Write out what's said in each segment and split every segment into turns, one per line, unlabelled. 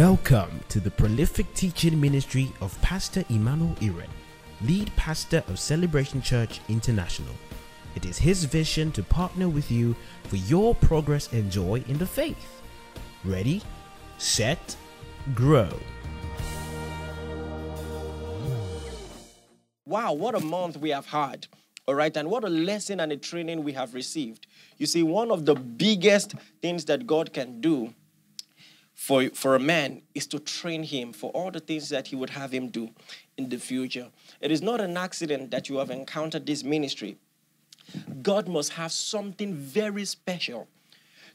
Welcome to the prolific teaching ministry of Pastor Emmanuel Iren, lead pastor of Celebration Church International. It is his vision to partner with you for your progress and joy in the faith. Ready, set, grow.
Wow, what a month we have had. All right, and what a lesson and a training we have received. You see, one of the biggest things that God can do for, for a man is to train him for all the things that he would have him do in the future. It is not an accident that you have encountered this ministry. God must have something very special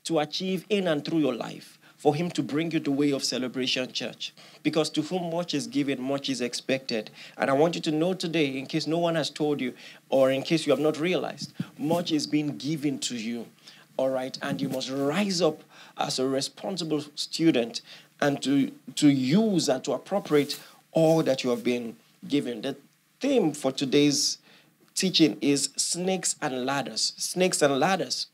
to achieve in and through your life for him to bring you the way of celebration church because to whom much is given much is expected and i want you to know today in case no one has told you or in case you have not realized much is being given to you all right and you must rise up as a responsible student and to to use and to appropriate all that you have been given the theme for today's teaching is snakes and ladders snakes and ladders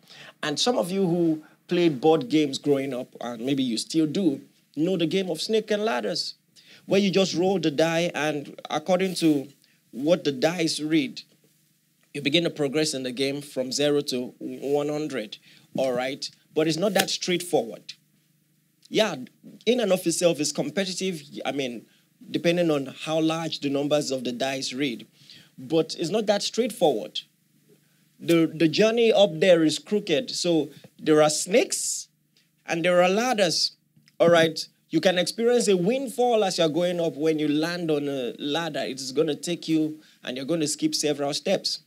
and some of you who played board games growing up, and maybe you still do, know the game of snake and ladders, where you just roll the die, and according to what the dice read, you begin to progress in the game from zero to 100. All right? But it's not that straightforward. Yeah, in and of itself is competitive. I mean, depending on how large the numbers of the dice read. But it's not that straightforward the, the journey up there is crooked. So there are snakes and there are ladders. All right. You can experience a windfall as you're going up when you land on a ladder. It is going to take you and you're going to skip several steps.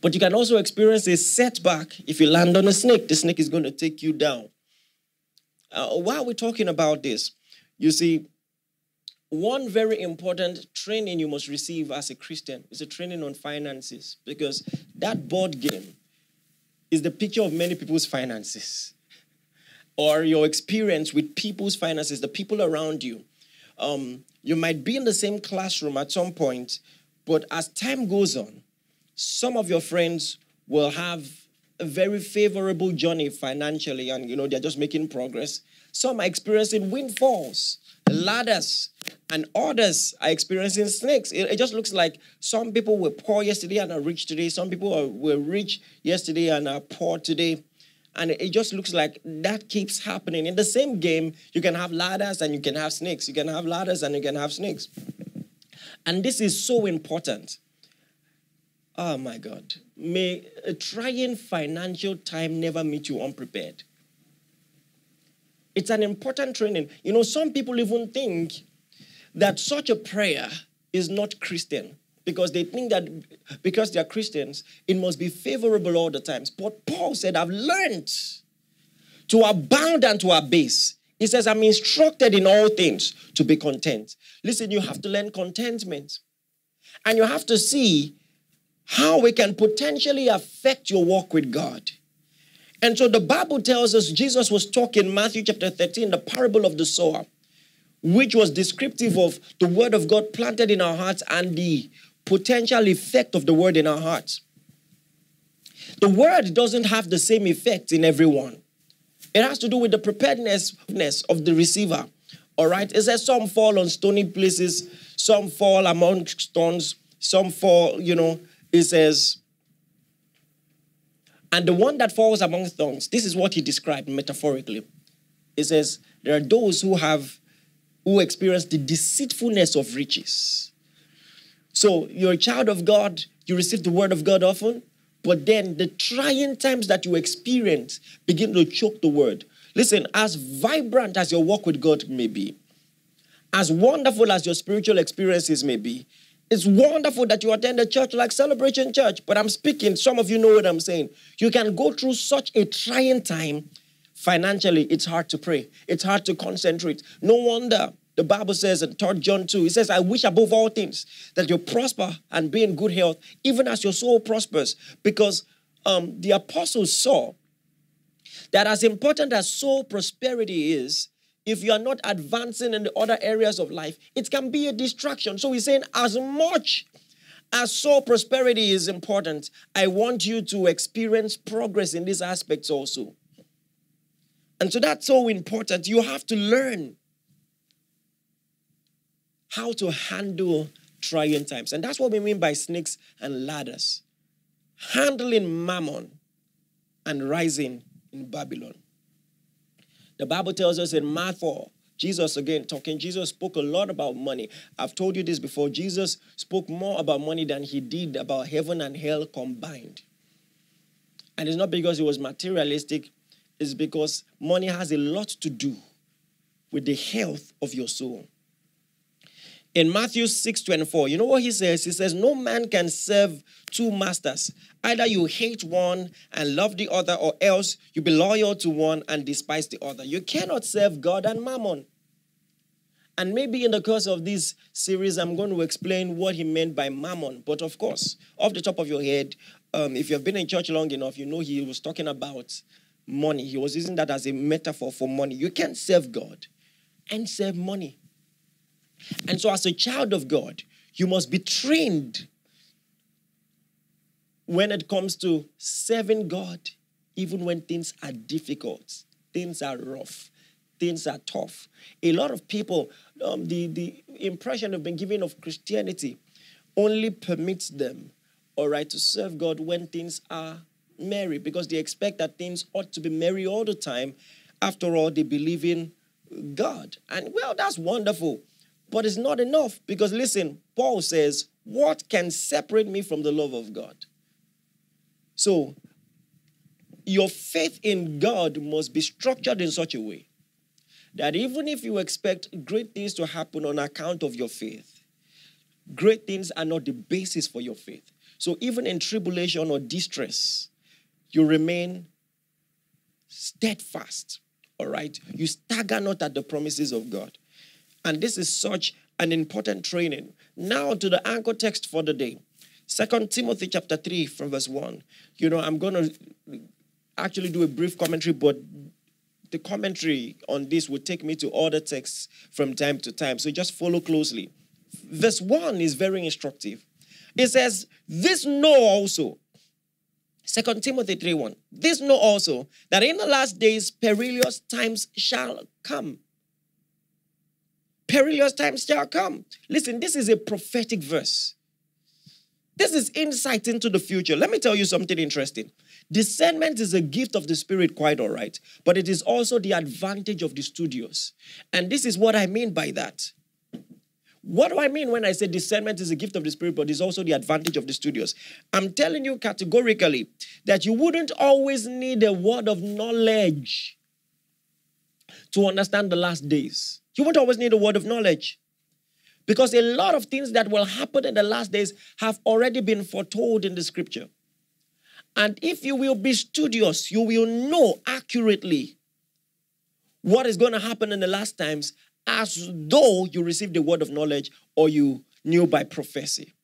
But you can also experience a setback if you land on a snake. The snake is going to take you down. Uh, why are we talking about this? You see, one very important training you must receive as a Christian is a training on finances because that board game is the picture of many people's finances or your experience with people's finances, the people around you. Um, you might be in the same classroom at some point, but as time goes on, some of your friends will have a very favorable journey financially and you know they're just making progress. Some are experiencing windfalls ladders, and others are experiencing snakes. It, it, just looks like some people were poor yesterday and are rich today. Some people are, were rich yesterday and are poor today. And it just looks like that keeps happening. In the same game, you can have ladders and you can have snakes. You can have ladders and you can have snakes. And this is so important. Oh my God. May a trying financial time never meet you unprepared. It's an important training. You know, some people even think that such a prayer is not Christian because they think that because they are Christians, it must be favorable all the times. But Paul said, I've learned to abound and to abase. He says, I'm instructed in all things to be content. Listen, you have to learn contentment. And you have to see how it can potentially affect your walk with God. And so the Bible tells us Jesus was talking, Matthew chapter 13, the parable of the sower, which was descriptive of the word of God planted in our hearts and the potential effect of the word in our hearts. The word doesn't have the same effect in everyone. It has to do with the preparedness of the receiver. All right? It says some fall on stony places, some fall among stones, some fall, you know, it says and the one that falls among thorns, this is what he described metaphorically. He says, There are those who have, who experience the deceitfulness of riches. So you're a child of God, you receive the word of God often, but then the trying times that you experience begin to choke the word. Listen, as vibrant as your walk with God may be, as wonderful as your spiritual experiences may be, it's wonderful that you attend a church like Celebration Church, but I'm speaking, some of you know what I'm saying. You can go through such a trying time financially, it's hard to pray, it's hard to concentrate. No wonder the Bible says in 3 John 2, it says, I wish above all things that you prosper and be in good health, even as your soul prospers. Because um, the apostles saw that as important as soul prosperity is, if you are not advancing in the other areas of life, it can be a distraction. So he's saying, as much as soul prosperity is important, I want you to experience progress in these aspects also. And so that's so important. You have to learn how to handle trying times. And that's what we mean by snakes and ladders. Handling mammon and rising in Babylon. The Bible tells us in Matthew 4, Jesus again talking, Jesus spoke a lot about money. I've told you this before. Jesus spoke more about money than he did about heaven and hell combined. And it's not because he was materialistic, it's because money has a lot to do with the health of your soul. In Matthew 6 24, you know what he says? He says, No man can serve two masters. Either you hate one and love the other, or else you be loyal to one and despise the other. You cannot serve God and mammon. And maybe in the course of this series, I'm going to explain what he meant by mammon. But of course, off the top of your head, um, if you've been in church long enough, you know he was talking about money. He was using that as a metaphor for money. You can't serve God and serve money. And so, as a child of God, you must be trained when it comes to serving God, even when things are difficult, things are rough, things are tough. A lot of people, um, the, the impression they've been given of Christianity only permits them, all right, to serve God when things are merry because they expect that things ought to be merry all the time. After all, they believe in God. And well, that's wonderful. But it's not enough because listen, Paul says, What can separate me from the love of God? So, your faith in God must be structured in such a way that even if you expect great things to happen on account of your faith, great things are not the basis for your faith. So, even in tribulation or distress, you remain steadfast, all right? You stagger not at the promises of God. And this is such an important training. Now to the anchor text for the day. Second Timothy chapter 3 from verse 1. You know, I'm going to actually do a brief commentary, but the commentary on this will take me to other texts from time to time. So just follow closely. Verse 1 is very instructive. It says, This know also. Second Timothy 3 1. This know also that in the last days perilous times shall come perilous times shall come. Listen, this is a prophetic verse. This is insight into the future. Let me tell you something interesting. Discernment is a gift of the Spirit, quite all right, but it is also the advantage of the studios. And this is what I mean by that. What do I mean when I say discernment is a gift of the Spirit, but is also the advantage of the studios? I'm telling you categorically that you wouldn't always need a word of knowledge to understand the last days. You won't always need a word of knowledge. Because a lot of things that will happen in the last days have already been foretold in the scripture. And if you will be studious, you will know accurately what is going to happen in the last times as though you received the word of knowledge or you knew by prophecy.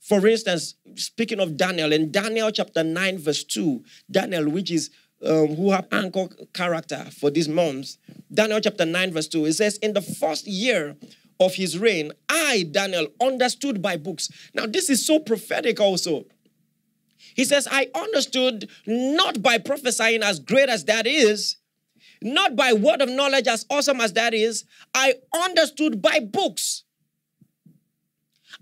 For instance, speaking of Daniel, in Daniel chapter 9, verse 2, Daniel, which is um, who have anchor character for these months. Daniel chapter 9, verse 2. It says, In the first year of his reign, I, Daniel, understood by books. Now, this is so prophetic also. He says, I understood not by prophesying as great as that is, not by word of knowledge as awesome as that is. I understood by books.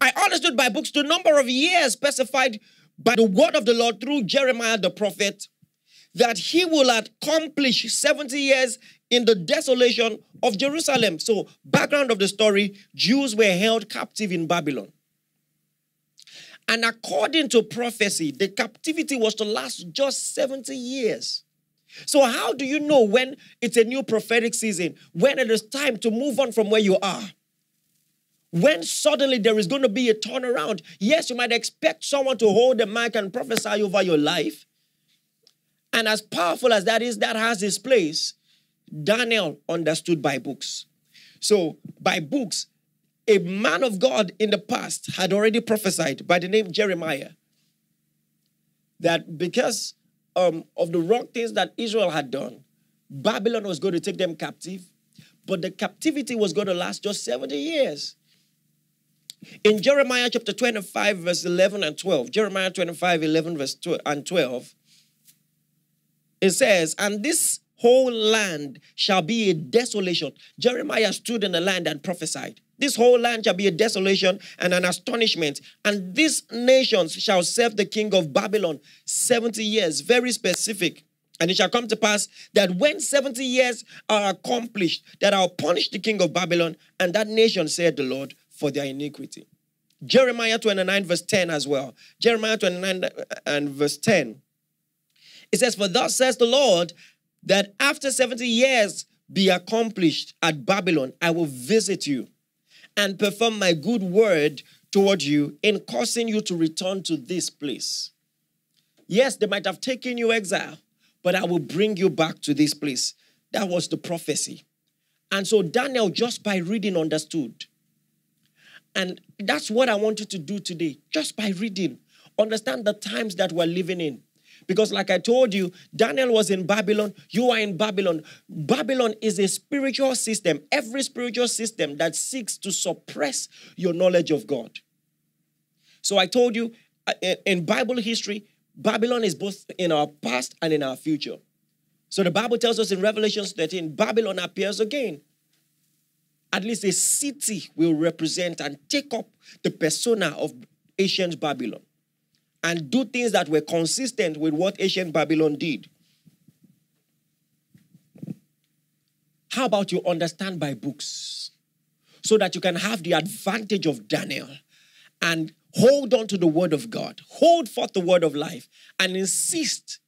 I understood by books the number of years specified by the word of the Lord through Jeremiah the prophet that he will accomplish 70 years in the desolation of Jerusalem. So, background of the story Jews were held captive in Babylon. And according to prophecy, the captivity was to last just 70 years. So, how do you know when it's a new prophetic season? When it is time to move on from where you are? When suddenly there is going to be a turnaround. Yes, you might expect someone to hold the mic and prophesy over your life. And as powerful as that is, that has its place. Daniel understood by books. So, by books, a man of God in the past had already prophesied by the name Jeremiah that because um, of the wrong things that Israel had done, Babylon was going to take them captive, but the captivity was going to last just 70 years. In Jeremiah chapter 25, verse 11 and 12, Jeremiah 25, 11 verse 12 and 12, it says, And this whole land shall be a desolation. Jeremiah stood in the land and prophesied. This whole land shall be a desolation and an astonishment. And these nations shall serve the king of Babylon 70 years. Very specific. And it shall come to pass that when 70 years are accomplished, that I'll punish the king of Babylon and that nation, said the Lord, for their iniquity. Jeremiah 29, verse 10 as well. Jeremiah 29 and verse 10. It says, For thus says the Lord, that after 70 years be accomplished at Babylon, I will visit you and perform my good word toward you in causing you to return to this place. Yes, they might have taken you exile, but I will bring you back to this place. That was the prophecy. And so Daniel, just by reading, understood. And that's what I want you to do today, just by reading. Understand the times that we're living in. Because, like I told you, Daniel was in Babylon, you are in Babylon. Babylon is a spiritual system, every spiritual system that seeks to suppress your knowledge of God. So, I told you uh, in Bible history, Babylon is both in our past and in our future. So, the Bible tells us in Revelation 13, Babylon appears again. At least a city will represent and take up the persona of ancient Babylon and do things that were consistent with what ancient Babylon did. How about you understand by books so that you can have the advantage of Daniel and hold on to the word of God, hold forth the word of life, and insist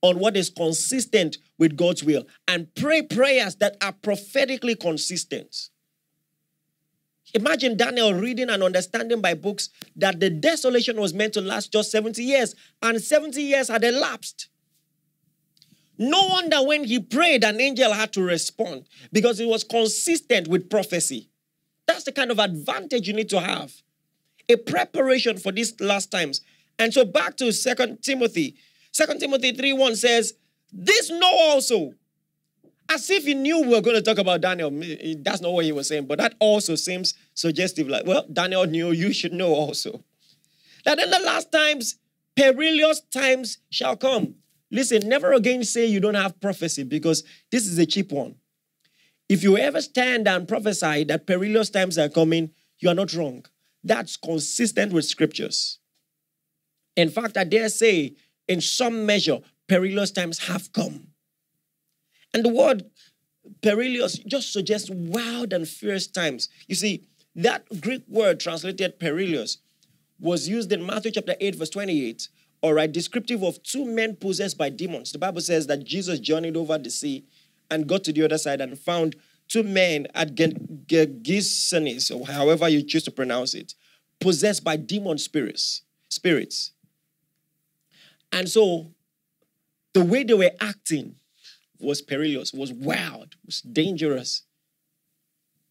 on what is consistent with God's will and pray prayers that are prophetically consistent. Imagine Daniel reading and understanding by books that the desolation was meant to last just 70 years, and 70 years had elapsed. No wonder when he prayed, an angel had to respond because it was consistent with prophecy. That's the kind of advantage you need to have. A preparation for these last times. And so back to Second Timothy. Second Timothy 3 1 says, This know also as if he knew we were going to talk about Daniel. That's not what he was saying, but that also seems suggestive. Like, well, Daniel knew, you should know also. That in the last times, perilous times shall come. Listen, never again say you don't have prophecy because this is a cheap one. If you ever stand and prophesy that perilous times are coming, you are not wrong. That's consistent with scriptures. In fact, I dare say, in some measure, perilous times have come. And the word perilous just suggests wild and fierce times. You see, that Greek word translated perilous was used in Matthew chapter 8, verse 28, all right, descriptive of two men possessed by demons. The Bible says that Jesus journeyed over the sea and got to the other side and found two men at Gergesenes, or however you choose to pronounce it, possessed by demon spirits. Spirits. And so the way they were acting was perilous, was wild, was dangerous.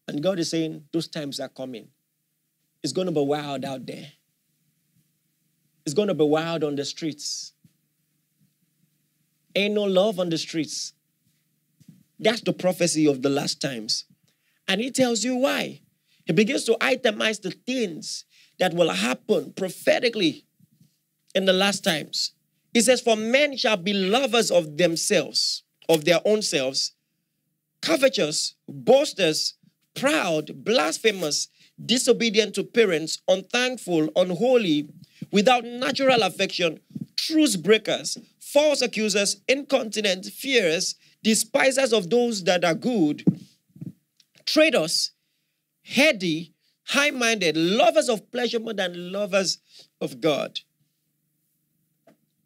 And God is saying, those times are coming. It's going to be wild out there. It's going to be wild on the streets. Ain't no love on the streets. That's the prophecy of the last times. And he tells you why. He begins to itemize the things that will happen prophetically in the last times. He says, For men shall be lovers of themselves of their own selves, covetous, boasters, proud, blasphemous, disobedient to parents, unthankful, unholy, without natural affection, truce breakers, false accusers, incontinent, fierce, despisers of those that are good, traitors, heady, high minded, lovers of pleasure more than lovers of God.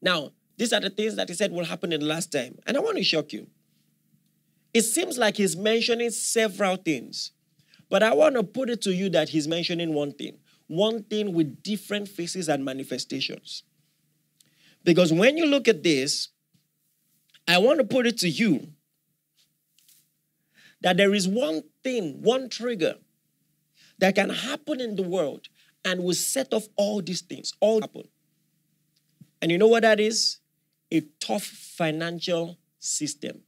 Now, these are the things that he said will happen in the last time. And I want to shock you. It seems like he's mentioning several things, but I want to put it to you that he's mentioning one thing one thing with different faces and manifestations. Because when you look at this, I want to put it to you that there is one thing, one trigger that can happen in the world and will set off all these things, all happen. And you know what that is? A tough financial system.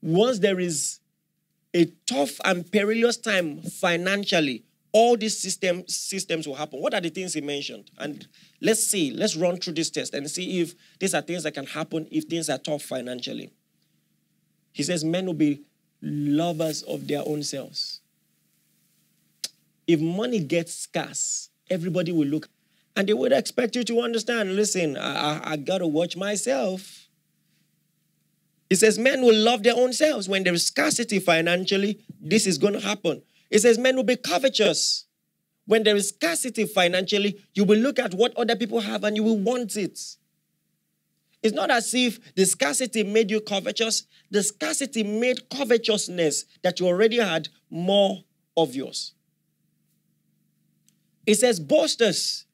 Once there is a tough and perilous time financially, all these system, systems will happen. What are the things he mentioned? And let's see, let's run through this test and see if these are things that can happen if things are tough financially. He says men will be lovers of their own selves. if money gets scarce, everybody will look and they would expect you to understand listen, I, I, I got to watch myself. It says men will love their own selves. When there is scarcity financially, this is going to happen. It says men will be covetous. When there is scarcity financially, you will look at what other people have and you will want it. It's not as if the scarcity made you covetous, the scarcity made covetousness that you already had more of yours. It says, boasters.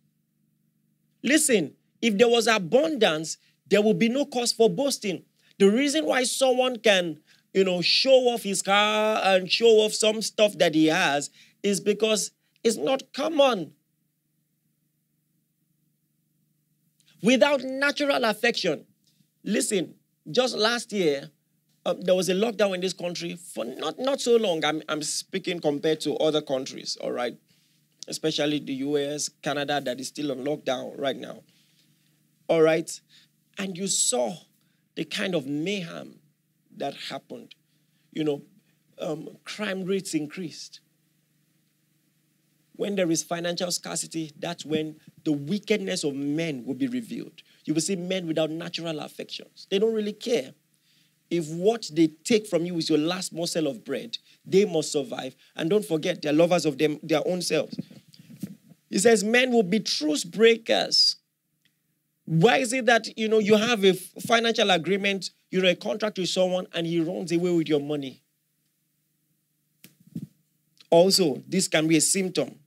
Listen, if there was abundance, there would be no cause for boasting. The reason why someone can, you know, show off his car and show off some stuff that he has is because it's not common. Without natural affection. Listen, just last year, um, there was a lockdown in this country for not, not so long. I'm, I'm speaking compared to other countries, all right? Especially the US, Canada, that is still on lockdown right now. All right? And you saw the kind of mayhem that happened. You know, um, crime rates increased. When there is financial scarcity, that's when the wickedness of men will be revealed. You will see men without natural affections. They don't really care. If what they take from you is your last morsel of bread, they must survive. And don't forget, they're lovers of them, their own selves. He says, men will be truce breakers. Why is it that you know you have a financial agreement, you know, a contract with someone, and he runs away with your money? Also, this can be a symptom.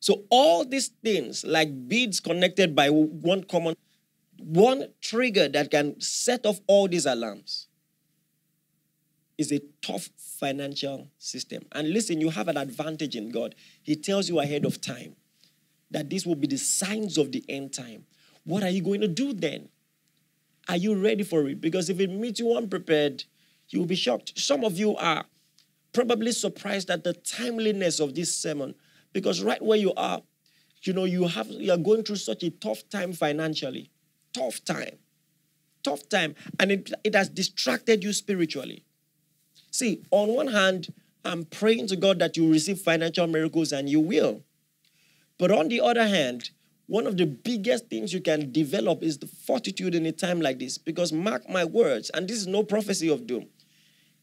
So all these things, like beads connected by one common, one trigger that can set off all these alarms is a tough financial system. And listen, you have an advantage in God. He tells you ahead of time that this will be the signs of the end time. What are you going to do then? Are you ready for it? Because if it meets you unprepared, you will be shocked. Some of you are probably surprised at the timeliness of this sermon because right where you are, you know, you have you are going through such a tough time financially. Tough time. Tough time. And it, it has distracted you spiritually. See, on one hand, I'm praying to God that you receive financial miracles and you will. But on the other hand, one of the biggest things you can develop is the fortitude in a time like this. Because mark my words, and this is no prophecy of doom.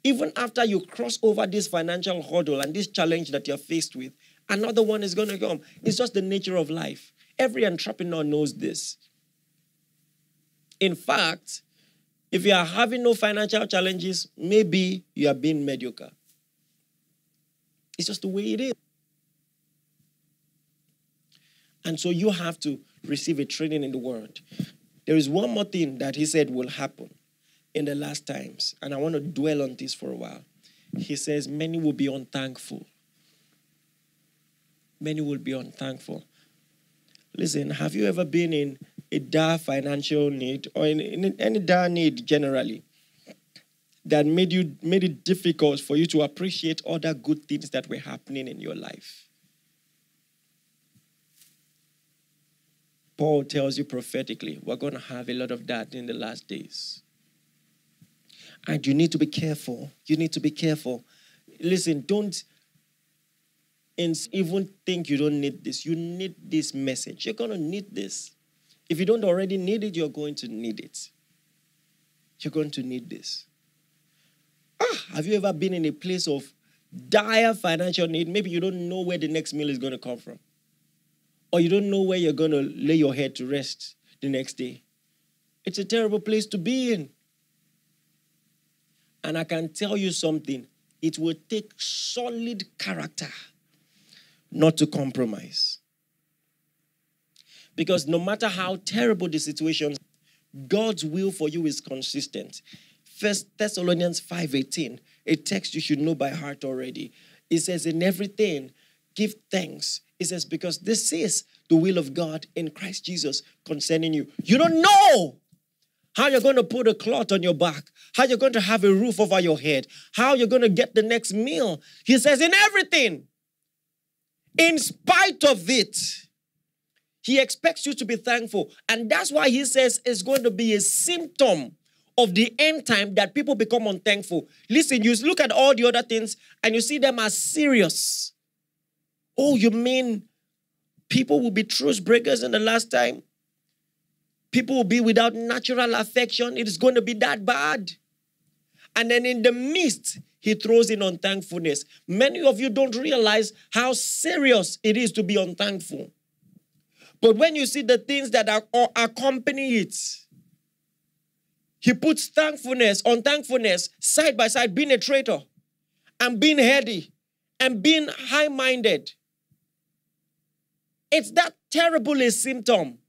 Even after you cross over this financial hurdle and this challenge that you're faced with, another one is going to come. It's just the nature of life. Every entrepreneur knows this. In fact, if you are having no financial challenges, maybe you are being mediocre. It's just the way it is. And so you have to receive a training in the word. There is one more thing that he said will happen in the last times, and I want to dwell on this for a while. He says, Many will be unthankful. Many will be unthankful. Listen, have you ever been in a dire financial need or in, in any dire need generally that made you made it difficult for you to appreciate other good things that were happening in your life? Paul tells you prophetically, we're going to have a lot of that in the last days. And you need to be careful. You need to be careful. Listen, don't even think you don't need this. You need this message. You're going to need this. If you don't already need it, you're going to need it. You're going to need this. Ah, have you ever been in a place of dire financial need? Maybe you don't know where the next meal is going to come from, or you don't know where you're going to lay your head to rest the next day. It's a terrible place to be in. And I can tell you something it will take solid character not to compromise. Because no matter how terrible the situation, God's will for you is consistent. First Thessalonians 5:18, a text you should know by heart already. It says, In everything, give thanks. It says, because this is the will of God in Christ Jesus concerning you. You don't know how you're going to put a cloth on your back, how you're going to have a roof over your head, how you're going to get the next meal. He says, in everything, in spite of it, he expects you to be thankful. And that's why he says it's going to be a symptom of the end time that people become unthankful. Listen, you look at all the other things and you see them as serious. Oh, you mean people will be truce breakers in the last time? People will be without natural affection. It is going to be that bad. And then in the midst, he throws in unthankfulness. Many of you don't realize how serious it is to be unthankful. But when you see the things that are, uh, accompany it, he puts thankfulness, unthankfulness side by side, being a traitor and being heady and being high minded. It's that terrible a symptom.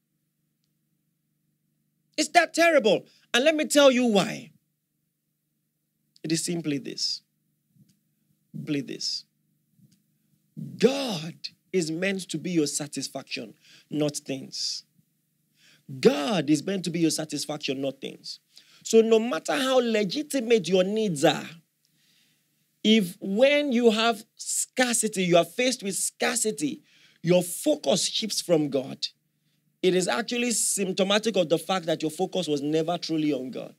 It's that terrible. And let me tell you why. It is simply this. Simply this. God is meant to be your satisfaction, not things. God is meant to be your satisfaction, not things. So, no matter how legitimate your needs are, if when you have scarcity, you are faced with scarcity, your focus shifts from God, it is actually symptomatic of the fact that your focus was never truly on God.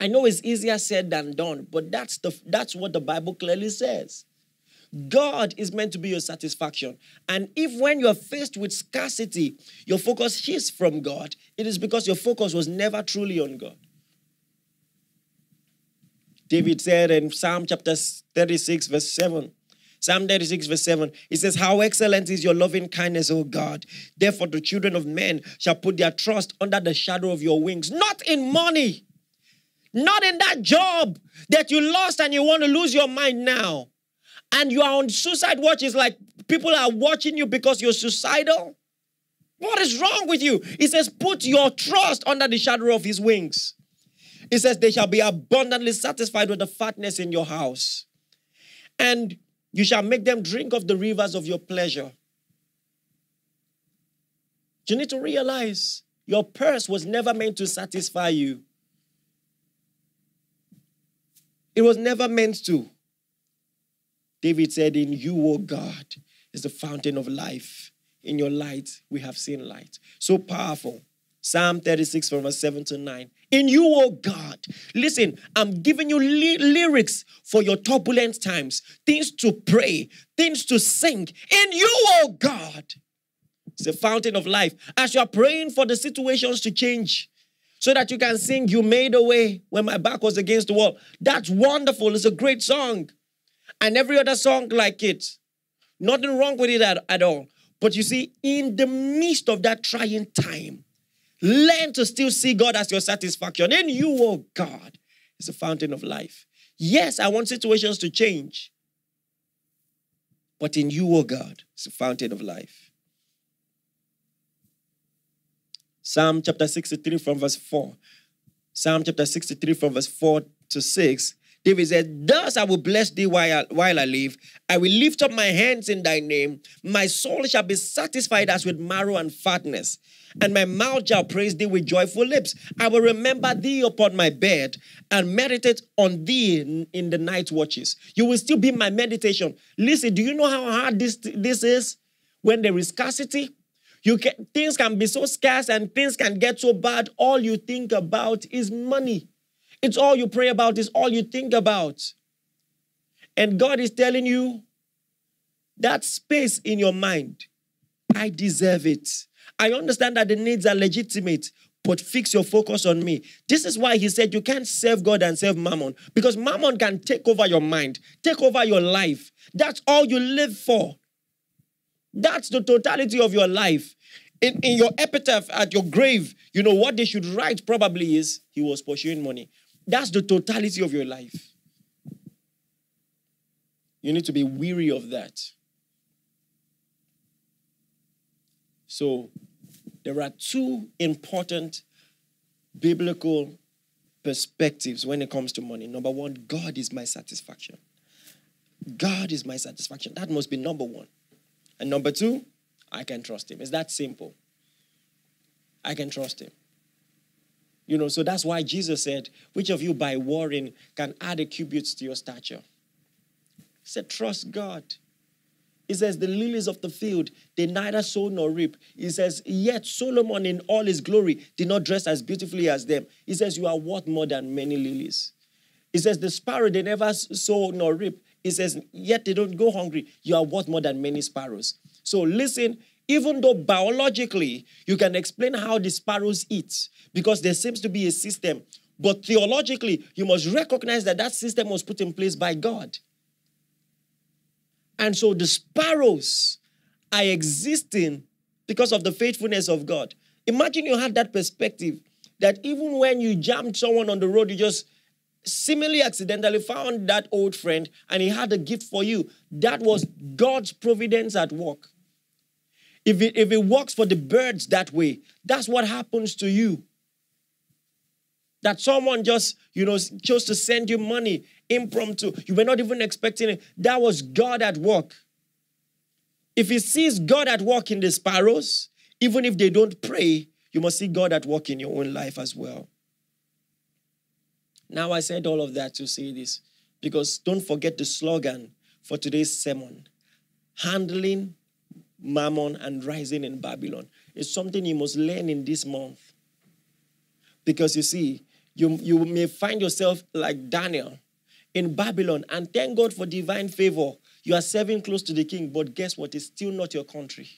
I know it's easier said than done, but that's the that's what the Bible clearly says. God is meant to be your satisfaction. And if when you're faced with scarcity, your focus shifts from God, it is because your focus was never truly on God. David said in Psalm chapter 36, verse 7, Psalm 36, verse 7, it says, How excellent is your loving kindness, O God. Therefore, the children of men shall put their trust under the shadow of your wings, not in money, not in that job that you lost and you want to lose your mind now. And you are on suicide watch. It's like people are watching you because you're suicidal. What is wrong with you? He says, Put your trust under the shadow of his wings. He says, They shall be abundantly satisfied with the fatness in your house. And you shall make them drink of the rivers of your pleasure. You need to realize your purse was never meant to satisfy you. It was never meant to. David said, In you, O God, is the fountain of life. In your light, we have seen light. So powerful. Psalm 36 from verse 7 to 9. In you, O God. Listen, I'm giving you ly- lyrics for your turbulent times, things to pray, things to sing. In you, O God. It's a fountain of life. As you are praying for the situations to change, so that you can sing, You Made a Way when my back was against the wall. That's wonderful. It's a great song. And every other song like it. Nothing wrong with it at, at all. But you see, in the midst of that trying time, learn to still see God as your satisfaction. In you, oh God, is a fountain of life. Yes, I want situations to change. But in you, oh God, is a fountain of life. Psalm chapter 63 from verse 4. Psalm chapter 63 from verse 4 to 6. David said, Thus I will bless thee while I, while I live. I will lift up my hands in thy name. My soul shall be satisfied as with marrow and fatness, and my mouth shall praise thee with joyful lips. I will remember thee upon my bed and meditate on thee in, in the night watches. You will still be my meditation. Listen, do you know how hard this, this is when there is scarcity? You can, things can be so scarce and things can get so bad. All you think about is money. It's all you pray about, it's all you think about. And God is telling you that space in your mind, I deserve it. I understand that the needs are legitimate, but fix your focus on me. This is why he said you can't serve God and serve mammon because mammon can take over your mind, take over your life. That's all you live for. That's the totality of your life. In, in your epitaph at your grave, you know what they should write probably is he was pursuing money. That's the totality of your life. You need to be weary of that. So, there are two important biblical perspectives when it comes to money. Number one, God is my satisfaction. God is my satisfaction. That must be number one. And number two, I can trust him. It's that simple. I can trust him. You know, so that's why Jesus said, Which of you by warring can add a cubit to your stature? He said, Trust God. He says, The lilies of the field, they neither sow nor reap. He says, Yet Solomon in all his glory did not dress as beautifully as them. He says, You are worth more than many lilies. He says, The sparrow, they never sow nor reap. He says, Yet they don't go hungry. You are worth more than many sparrows. So listen, even though biologically you can explain how the sparrows eat, because there seems to be a system, but theologically you must recognize that that system was put in place by God. And so the sparrows are existing because of the faithfulness of God. Imagine you had that perspective that even when you jammed someone on the road, you just seemingly accidentally found that old friend and he had a gift for you. That was God's providence at work. If it, if it works for the birds that way, that's what happens to you. That someone just, you know, chose to send you money impromptu. You were not even expecting it. That was God at work. If he sees God at work in the sparrows, even if they don't pray, you must see God at work in your own life as well. Now, I said all of that to say this because don't forget the slogan for today's sermon handling mammon and rising in Babylon. It's something you must learn in this month. Because you see, you, you may find yourself like Daniel in Babylon, and thank God for divine favor. You are serving close to the king, but guess what? It's still not your country.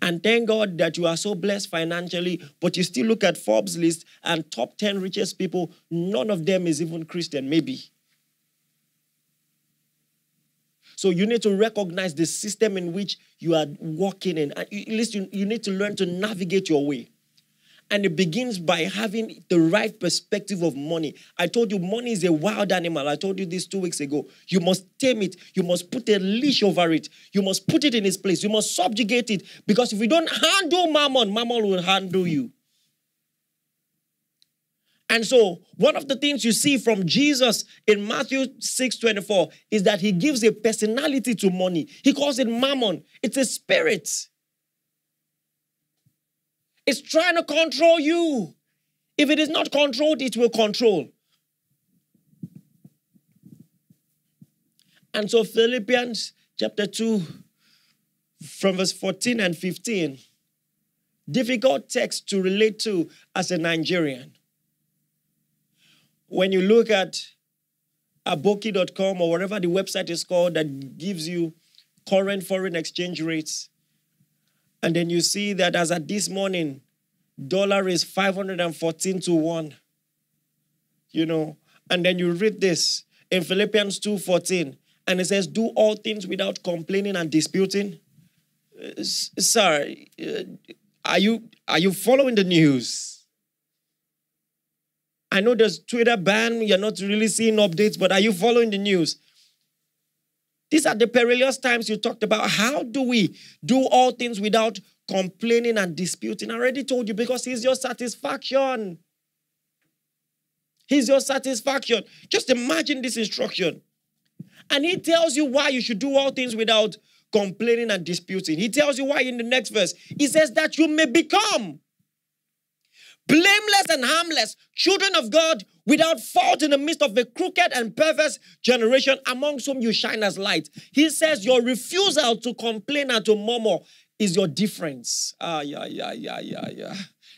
And thank God that you are so blessed financially, but you still look at Forbes list and top 10 richest people, none of them is even Christian, maybe. So you need to recognize the system in which you are walking in. At least you, you need to learn to navigate your way. And it begins by having the right perspective of money. I told you, money is a wild animal. I told you this two weeks ago. You must tame it. You must put a leash over it. You must put it in its place. You must subjugate it. Because if you don't handle mammon, mammon will handle you. And so, one of the things you see from Jesus in Matthew 6 24 is that he gives a personality to money. He calls it mammon, it's a spirit. It's trying to control you. If it is not controlled, it will control. And so, Philippians chapter 2, from verse 14 and 15, difficult text to relate to as a Nigerian. When you look at aboki.com or whatever the website is called that gives you current foreign exchange rates, and then you see that as at this morning, dollar is 514 to 1. You know, and then you read this in Philippians 2:14, and it says, Do all things without complaining and disputing. Uh, sir, uh, are you are you following the news? I know there's Twitter ban, you're not really seeing updates, but are you following the news? These are the perilous times you talked about. How do we do all things without complaining and disputing? I already told you because He's your satisfaction. He's your satisfaction. Just imagine this instruction. And He tells you why you should do all things without complaining and disputing. He tells you why in the next verse. He says that you may become blameless and harmless, children of God without fault in the midst of a crooked and perverse generation amongst whom you shine as light. He says your refusal to complain and to murmur is your difference. Ah, yeah, yeah, yeah, yeah, yeah.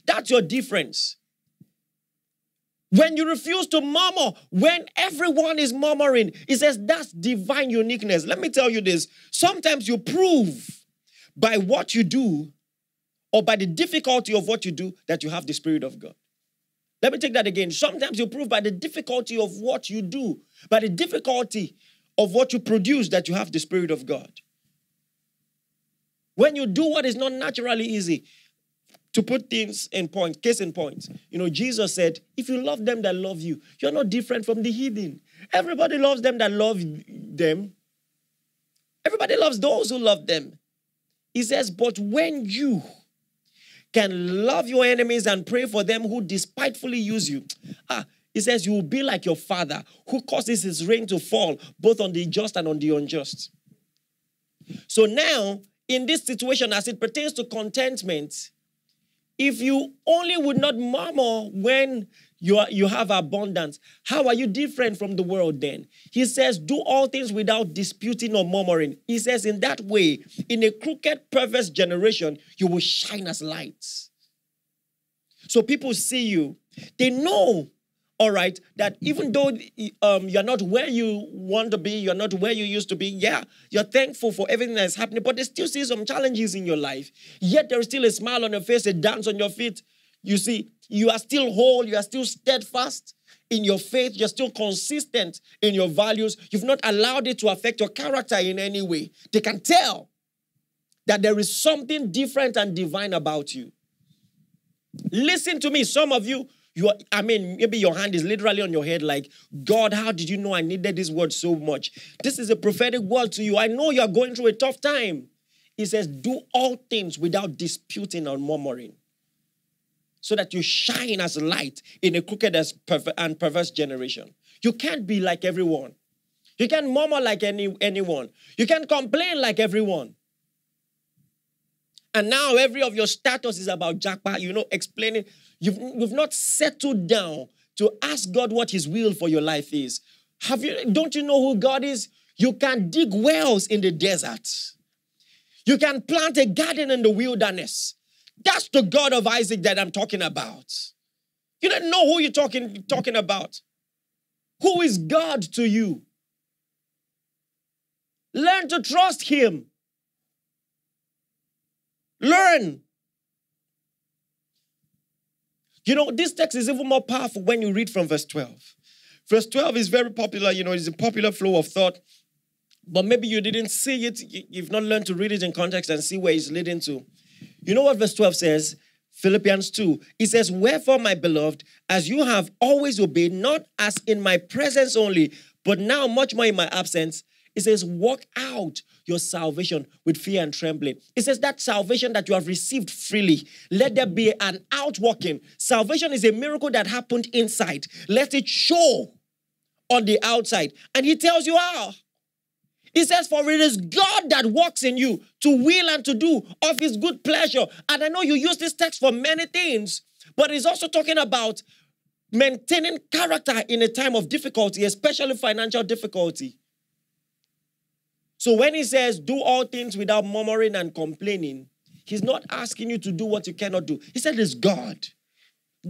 That's your difference. When you refuse to murmur, when everyone is murmuring, he says that's divine uniqueness. Let me tell you this. Sometimes you prove by what you do or by the difficulty of what you do that you have the Spirit of God. Let me take that again. Sometimes you prove by the difficulty of what you do, by the difficulty of what you produce, that you have the Spirit of God. When you do what is not naturally easy, to put things in point, case in point, you know, Jesus said, if you love them that love you, you're not different from the heathen. Everybody loves them that love them. Everybody loves those who love them. He says, but when you can love your enemies and pray for them who despitefully use you. Ah, he says, You will be like your father who causes his rain to fall both on the just and on the unjust. So now, in this situation, as it pertains to contentment, if you only would not murmur when you, are, you have abundance, how are you different from the world then? He says, Do all things without disputing or murmuring. He says, In that way, in a crooked, perverse generation, you will shine as lights. So people see you, they know all right, that even though um, you're not where you want to be, you're not where you used to be, yeah, you're thankful for everything that's happening, but they still see some challenges in your life. Yet there's still a smile on your face, a dance on your feet. You see, you are still whole, you are still steadfast in your faith, you're still consistent in your values. You've not allowed it to affect your character in any way. They can tell that there is something different and divine about you. Listen to me, some of you, you are, I mean, maybe your hand is literally on your head, like, God, how did you know I needed this word so much? This is a prophetic word to you. I know you are going through a tough time. He says, Do all things without disputing or murmuring, so that you shine as light in a crooked and perverse generation. You can't be like everyone. You can't murmur like any, anyone. You can't complain like everyone. And now every of your status is about Japa, you know, explaining. You've, you've not settled down to ask God what his will for your life is. Have you don't you know who God is? You can dig wells in the desert. You can plant a garden in the wilderness. That's the God of Isaac that I'm talking about. You don't know who you're talking, talking about. Who is God to you? Learn to trust Him. Learn. You know, this text is even more powerful when you read from verse 12. Verse 12 is very popular, you know, it's a popular flow of thought, but maybe you didn't see it. You've not learned to read it in context and see where it's leading to. You know what verse 12 says? Philippians 2. It says, Wherefore, my beloved, as you have always obeyed, not as in my presence only, but now much more in my absence, it says, Walk out your salvation with fear and trembling. It says that salvation that you have received freely, let there be an outworking. Salvation is a miracle that happened inside. Let it show on the outside. And he tells you how. He says, For it is God that works in you to will and to do of his good pleasure. And I know you use this text for many things, but he's also talking about maintaining character in a time of difficulty, especially financial difficulty. So when he says, do all things without murmuring and complaining, he's not asking you to do what you cannot do. He said, it's God.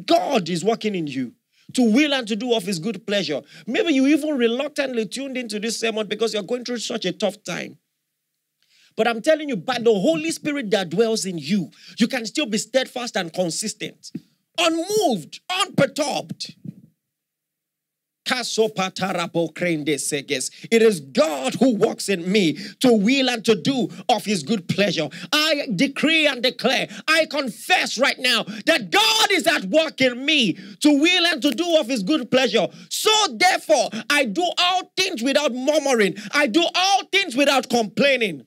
God is working in you to will and to do of his good pleasure. Maybe you even reluctantly tuned into this sermon because you're going through such a tough time. But I'm telling you, by the Holy Spirit that dwells in you, you can still be steadfast and consistent, unmoved, unperturbed. It is God who works in me to will and to do of his good pleasure. I decree and declare, I confess right now that God is at work in me to will and to do of his good pleasure. So therefore, I do all things without murmuring, I do all things without complaining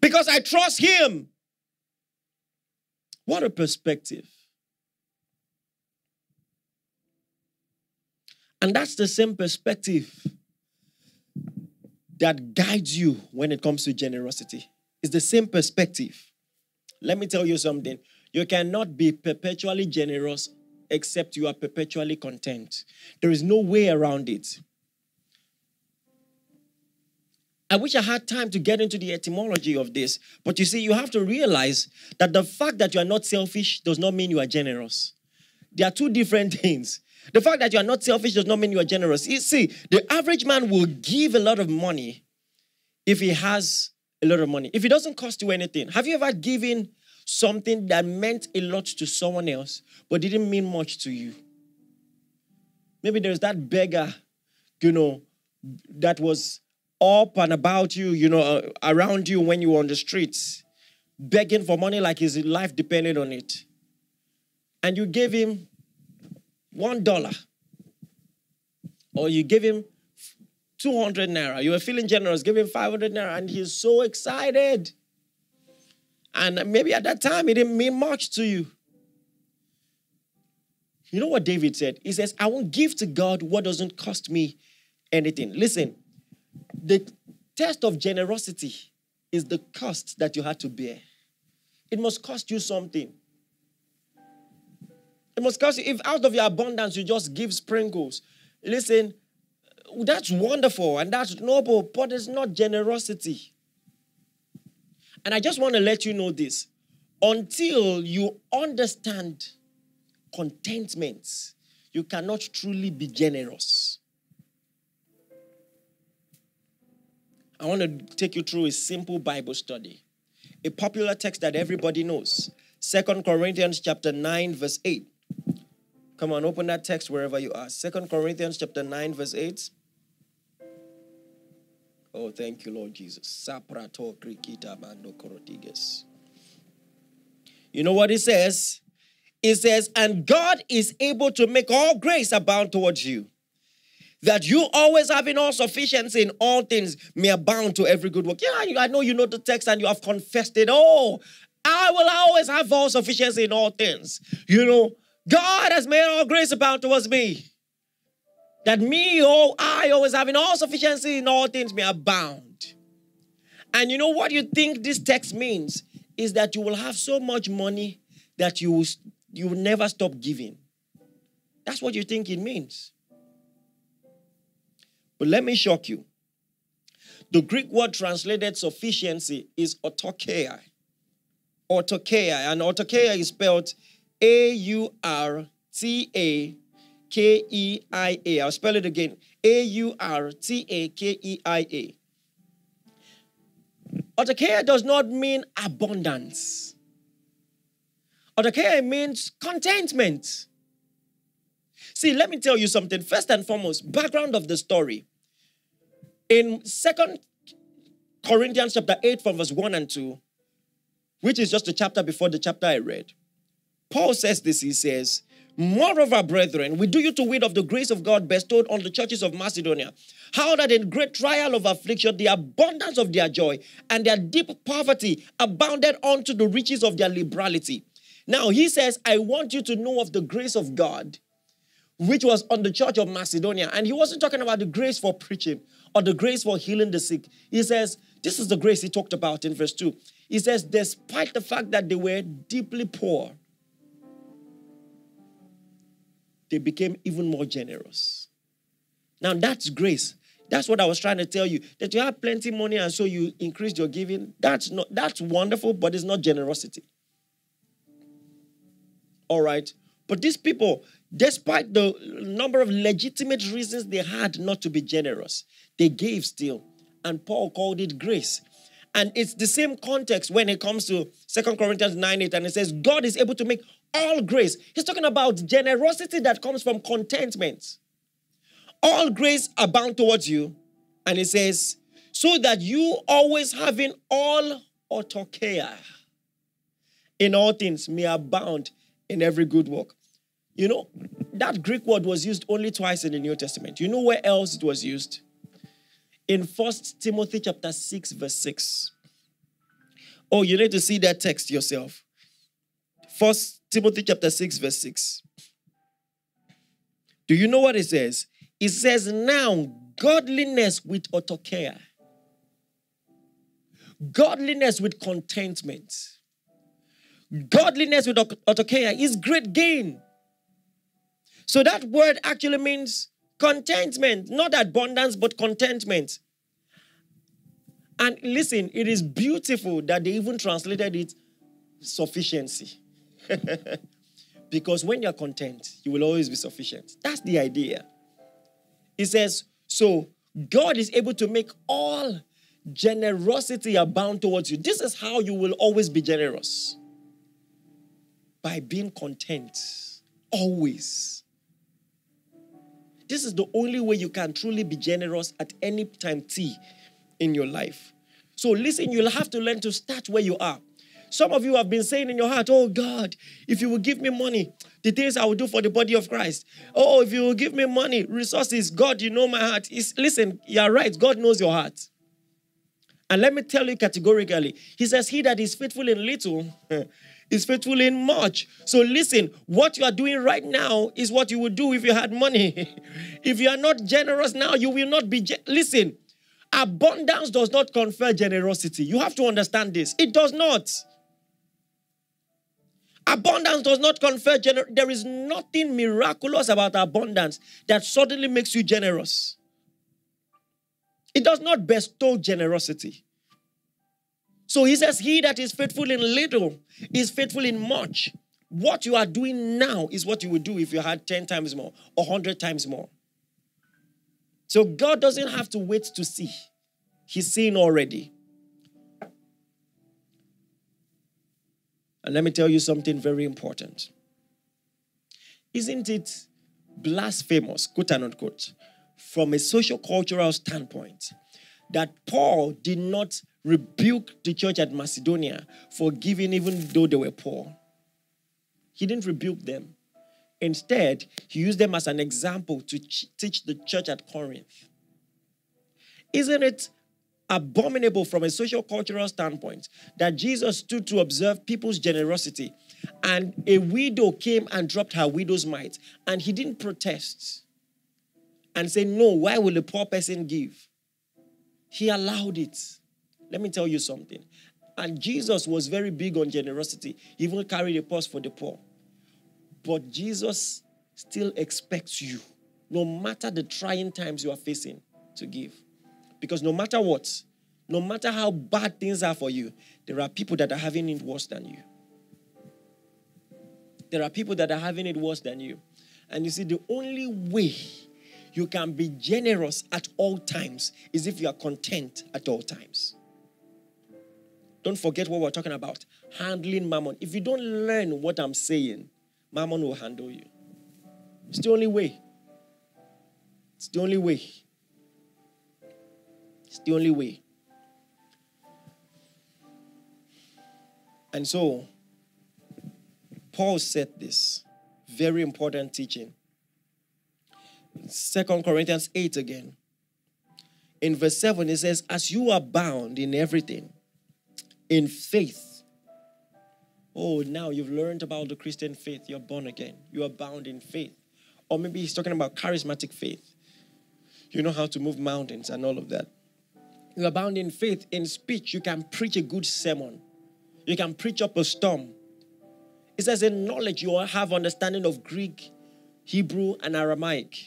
because I trust him. What a perspective. And that's the same perspective that guides you when it comes to generosity. It's the same perspective. Let me tell you something. You cannot be perpetually generous except you are perpetually content. There is no way around it. I wish I had time to get into the etymology of this, but you see, you have to realize that the fact that you are not selfish does not mean you are generous. There are two different things. The fact that you are not selfish does not mean you are generous. You see, the average man will give a lot of money if he has a lot of money. If it doesn't cost you anything. Have you ever given something that meant a lot to someone else but didn't mean much to you? Maybe there's that beggar, you know, that was up and about you, you know, uh, around you when you were on the streets, begging for money like his life depended on it. And you gave him one dollar, or you give him 200 naira, you were feeling generous, give him 500 naira, and he's so excited. And maybe at that time it didn't mean much to you. You know what David said? He says, I won't give to God what doesn't cost me anything. Listen, the test of generosity is the cost that you had to bear. It must cost you something. Cost you. If out of your abundance you just give sprinkles, listen, that's wonderful and that's noble, but it's not generosity. And I just want to let you know this until you understand contentment, you cannot truly be generous. I want to take you through a simple Bible study. A popular text that everybody knows. Second Corinthians chapter 9 verse 8. Come on, open that text wherever you are. Second Corinthians chapter 9 verse 8. Oh, thank you, Lord Jesus. You know what it says? It says, and God is able to make all grace abound towards you, that you always having all sufficiency in all things may abound to every good work. Yeah, I know you know the text and you have confessed it. Oh, I will always have all sufficiency in all things. You know, God has made all grace abound towards me. That me, oh, I always having all sufficiency in all things may abound. And you know what you think this text means? Is that you will have so much money that you will, you will never stop giving. That's what you think it means. But let me shock you. The Greek word translated sufficiency is autarkeia. Autarkeia. And autarkeia is spelled A U R T A K E I A. I'll spell it again A U R T A K E I A. Autarkeia does not mean abundance. Autarkeia means contentment. See, let me tell you something. First and foremost, background of the story. In Second Corinthians chapter 8 from verse 1 and 2, which is just the chapter before the chapter I read, Paul says this, he says, Moreover, brethren, we do you to wit of the grace of God bestowed on the churches of Macedonia, how that in great trial of affliction, the abundance of their joy and their deep poverty abounded unto the riches of their liberality. Now, he says, I want you to know of the grace of God, which was on the church of Macedonia. And he wasn't talking about the grace for preaching or the grace for healing the sick. He says, This is the grace he talked about in verse 2. He says, Despite the fact that they were deeply poor, they became even more generous. Now that's grace. That's what I was trying to tell you. That you have plenty money and so you increase your giving. That's not that's wonderful, but it's not generosity. All right. But these people, despite the number of legitimate reasons they had not to be generous, they gave still. And Paul called it grace. And it's the same context when it comes to Second Corinthians 9 8, and it says, God is able to make all grace. He's talking about generosity that comes from contentment. All grace abound towards you. And he says, so that you always having all autarkeia in all things may abound in every good work. You know, that Greek word was used only twice in the New Testament. You know where else it was used? In First Timothy chapter 6, verse 6. Oh, you need to see that text yourself. First Timothy chapter 6, verse 6. Do you know what it says? It says, Now godliness with autarkeia, godliness with contentment, godliness with autarkeia is great gain. So that word actually means contentment, not abundance, but contentment. And listen, it is beautiful that they even translated it sufficiency. because when you're content, you will always be sufficient. That's the idea. He says, so God is able to make all generosity abound towards you. This is how you will always be generous by being content, always. This is the only way you can truly be generous at any time T in your life. So listen, you'll have to learn to start where you are. Some of you have been saying in your heart, Oh God, if you will give me money, the things I will do for the body of Christ. Oh, if you will give me money, resources, God, you know my heart. It's, listen, you're right. God knows your heart. And let me tell you categorically, He says, He that is faithful in little is faithful in much. So listen, what you are doing right now is what you would do if you had money. if you are not generous now, you will not be. Ge- listen, abundance does not confer generosity. You have to understand this. It does not. Abundance does not confer gener- there is nothing miraculous about abundance that suddenly makes you generous. It does not bestow generosity. So he says, He that is faithful in little is faithful in much. what you are doing now is what you would do if you had 10 times more or 100 times more. So God doesn't have to wait to see, He's seeing already. And let me tell you something very important. Isn't it blasphemous, quote unquote, from a social cultural standpoint, that Paul did not rebuke the church at Macedonia for giving even though they were poor? He didn't rebuke them. Instead, he used them as an example to teach the church at Corinth. Isn't it abominable from a social cultural standpoint that Jesus stood to observe people's generosity and a widow came and dropped her widow's mite and he didn't protest and say, No, why will a poor person give? He allowed it. Let me tell you something. And Jesus was very big on generosity, he even carried a purse for the poor. But Jesus still expects you, no matter the trying times you are facing, to give. Because no matter what, no matter how bad things are for you, there are people that are having it worse than you. There are people that are having it worse than you. And you see, the only way you can be generous at all times is if you are content at all times. Don't forget what we're talking about handling mammon. If you don't learn what I'm saying, mammon will handle you. It's the only way. It's the only way. It's the only way. And so, Paul said this very important teaching. Second Corinthians 8 again. In verse 7, it says, As you are bound in everything, in faith. Oh, now you've learned about the Christian faith. You're born again. You are bound in faith. Or maybe he's talking about charismatic faith. You know how to move mountains and all of that. You abound in faith. In speech, you can preach a good sermon. You can preach up a storm. It says, in knowledge, you have understanding of Greek, Hebrew, and Aramaic.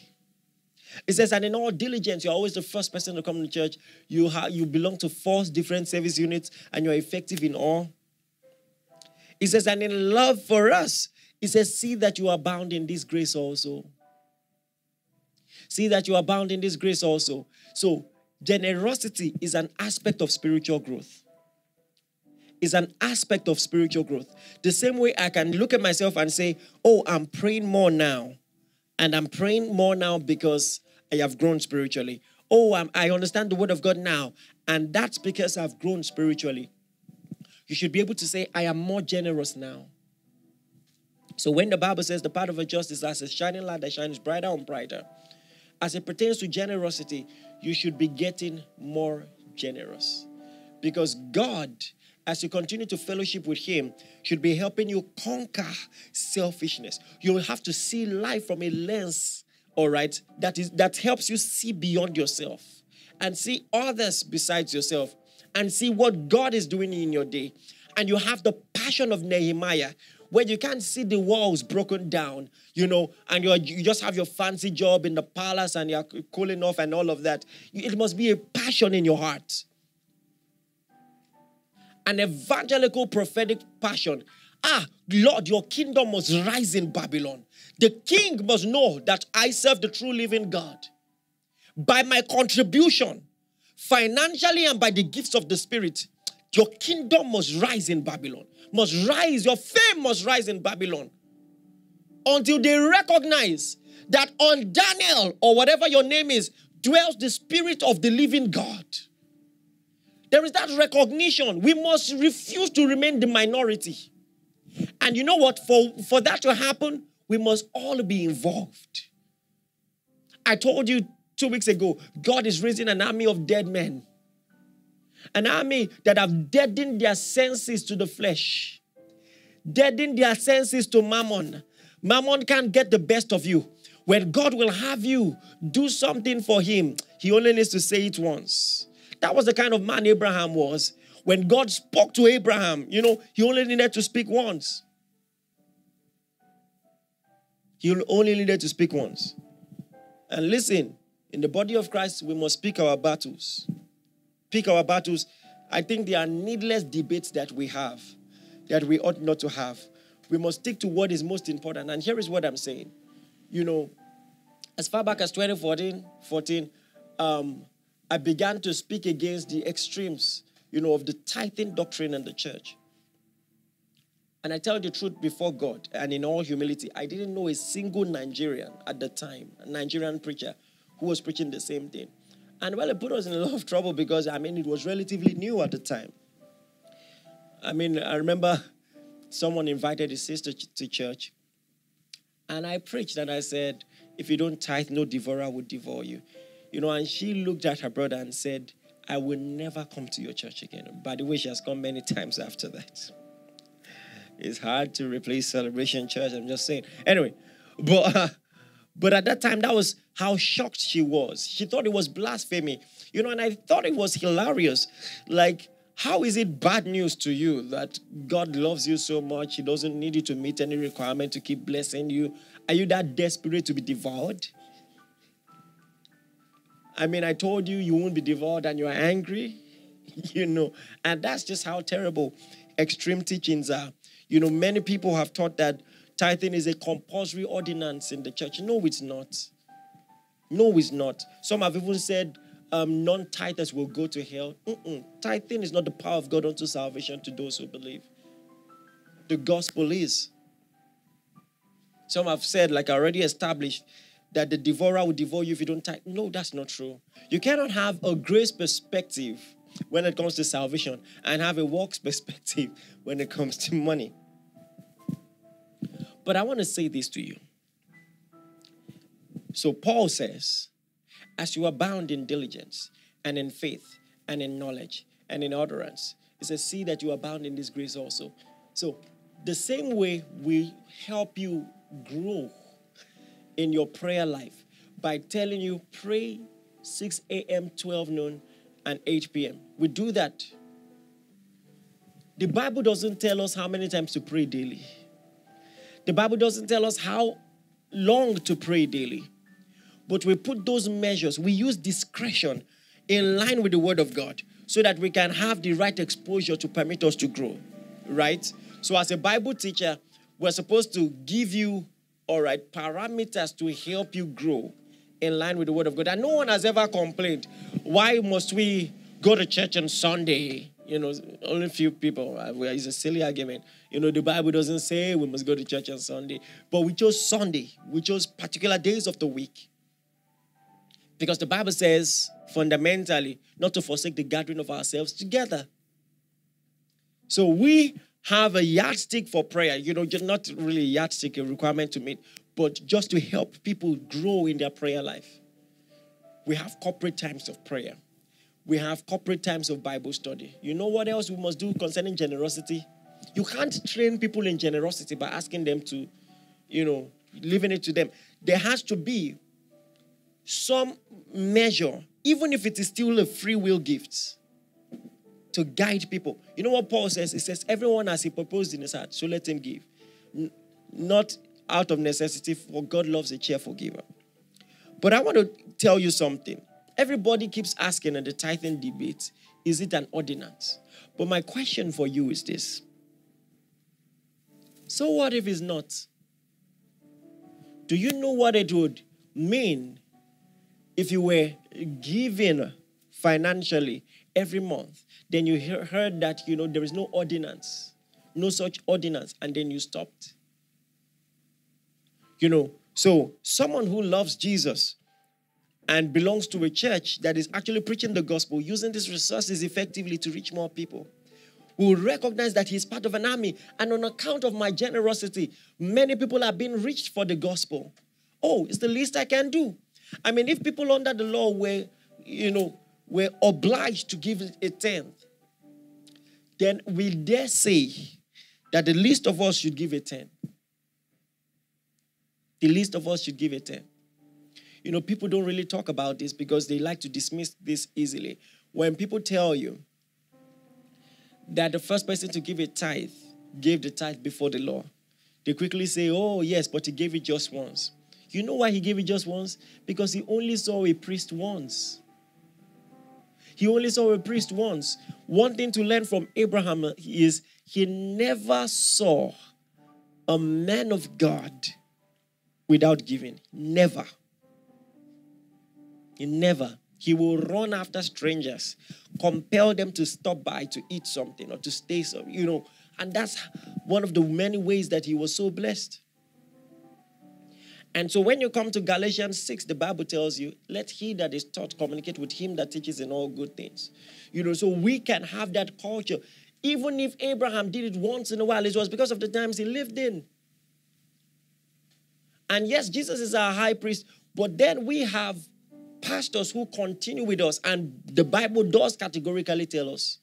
It says, and in all diligence, you're always the first person to come to church. You, you belong to four different service units, and you're effective in all. It says, and in love for us, it says, see that you are bound in this grace also. See that you are bound in this grace also. So, generosity is an aspect of spiritual growth is an aspect of spiritual growth. The same way I can look at myself and say, Oh, I'm praying more now. And I'm praying more now because I have grown spiritually. Oh, I'm, I understand the word of God now. And that's because I've grown spiritually. You should be able to say, I am more generous now. So when the Bible says the path of a just is as a shining light that shines brighter and brighter, as it pertains to generosity, you should be getting more generous. Because God as you continue to fellowship with Him, should be helping you conquer selfishness. You will have to see life from a lens, all right, that is that helps you see beyond yourself and see others besides yourself and see what God is doing in your day. And you have the passion of Nehemiah, where you can't see the walls broken down, you know, and you you just have your fancy job in the palace and you're cooling off and all of that. It must be a passion in your heart an evangelical prophetic passion. Ah, Lord, your kingdom must rise in Babylon. The king must know that I serve the true living God. By my contribution, financially and by the gifts of the Spirit, your kingdom must rise in Babylon. Must rise, your fame must rise in Babylon. Until they recognize that on Daniel or whatever your name is dwells the Spirit of the living God. There is that recognition. We must refuse to remain the minority. And you know what? For, for that to happen, we must all be involved. I told you two weeks ago, God is raising an army of dead men. An army that have deadened their senses to the flesh, deadened their senses to mammon. Mammon can't get the best of you. When God will have you do something for Him, He only needs to say it once. That was the kind of man Abraham was. When God spoke to Abraham, you know, he only needed to speak once. He only needed to speak once. And listen, in the body of Christ, we must pick our battles. Pick our battles. I think there are needless debates that we have that we ought not to have. We must stick to what is most important. And here is what I'm saying. You know, as far back as 2014, 14, um, I began to speak against the extremes, you know, of the tithing doctrine in the church. And I tell the truth before God and in all humility, I didn't know a single Nigerian at the time, a Nigerian preacher, who was preaching the same thing. And well, it put us in a lot of trouble because, I mean, it was relatively new at the time. I mean, I remember someone invited his sister to church, and I preached and I said, If you don't tithe, no devourer will devour you. You know, and she looked at her brother and said, I will never come to your church again. By the way, she has come many times after that. It's hard to replace celebration church. I'm just saying. Anyway, but uh, but at that time, that was how shocked she was. She thought it was blasphemy, you know, and I thought it was hilarious. Like, how is it bad news to you that God loves you so much? He doesn't need you to meet any requirement to keep blessing you. Are you that desperate to be devoured? I mean, I told you you won't be devoured and you're angry, you know, and that's just how terrible extreme teachings are. You know, many people have taught that tithing is a compulsory ordinance in the church. No, it's not. No, it's not. Some have even said um, non tithers will go to hell. Mm-mm. Tithing is not the power of God unto salvation to those who believe. The gospel is. Some have said, like I already established, that the devourer will devour you if you don't tithe. No, that's not true. You cannot have a grace perspective when it comes to salvation and have a works perspective when it comes to money. But I want to say this to you. So Paul says, as you abound in diligence and in faith and in knowledge and in utterance, he says, see that you abound in this grace also. So the same way we help you grow in your prayer life by telling you pray 6 a.m., 12 noon, and 8 p.m. We do that. The Bible doesn't tell us how many times to pray daily. The Bible doesn't tell us how long to pray daily. But we put those measures, we use discretion in line with the Word of God so that we can have the right exposure to permit us to grow. Right? So, as a Bible teacher, we're supposed to give you, all right, parameters to help you grow in line with the Word of God. And no one has ever complained, why must we go to church on Sunday? You know, only few people. Uh, it's a silly argument. You know, the Bible doesn't say we must go to church on Sunday, but we chose Sunday. We chose particular days of the week. Because the Bible says fundamentally not to forsake the gathering of ourselves together. So we have a yardstick for prayer. You know, just not really a yardstick, a requirement to meet, but just to help people grow in their prayer life. We have corporate times of prayer we have corporate times of Bible study. You know what else we must do concerning generosity? You can't train people in generosity by asking them to, you know, leaving it to them. There has to be some measure, even if it is still a free will gift, to guide people. You know what Paul says? He says, Everyone as he proposed in his heart, so let him give. not out of necessity, for God loves a cheerful giver. But I want to tell you something. Everybody keeps asking in the tithing debate, is it an ordinance? But my question for you is this. So what if it's not? Do you know what it would mean if you were giving financially every month, then you heard that you know there is no ordinance, no such ordinance, and then you stopped? You know, so someone who loves Jesus and belongs to a church that is actually preaching the gospel, using these resources effectively to reach more people, will recognize that he's part of an army. And on account of my generosity, many people are being reached for the gospel. Oh, it's the least I can do. I mean, if people under the law were, you know, were obliged to give a tenth, then we dare say that the least of us should give a tenth. The least of us should give a tenth. You know, people don't really talk about this because they like to dismiss this easily. When people tell you that the first person to give a tithe gave the tithe before the law, they quickly say, Oh, yes, but he gave it just once. You know why he gave it just once? Because he only saw a priest once. He only saw a priest once. One thing to learn from Abraham is he never saw a man of God without giving. Never. He never. He will run after strangers, compel them to stop by to eat something or to stay some, you know. And that's one of the many ways that he was so blessed. And so when you come to Galatians 6, the Bible tells you, let he that is taught communicate with him that teaches in all good things. You know, so we can have that culture. Even if Abraham did it once in a while, it was because of the times he lived in. And yes, Jesus is our high priest, but then we have pastors who continue with us, and the Bible does categorically tell us,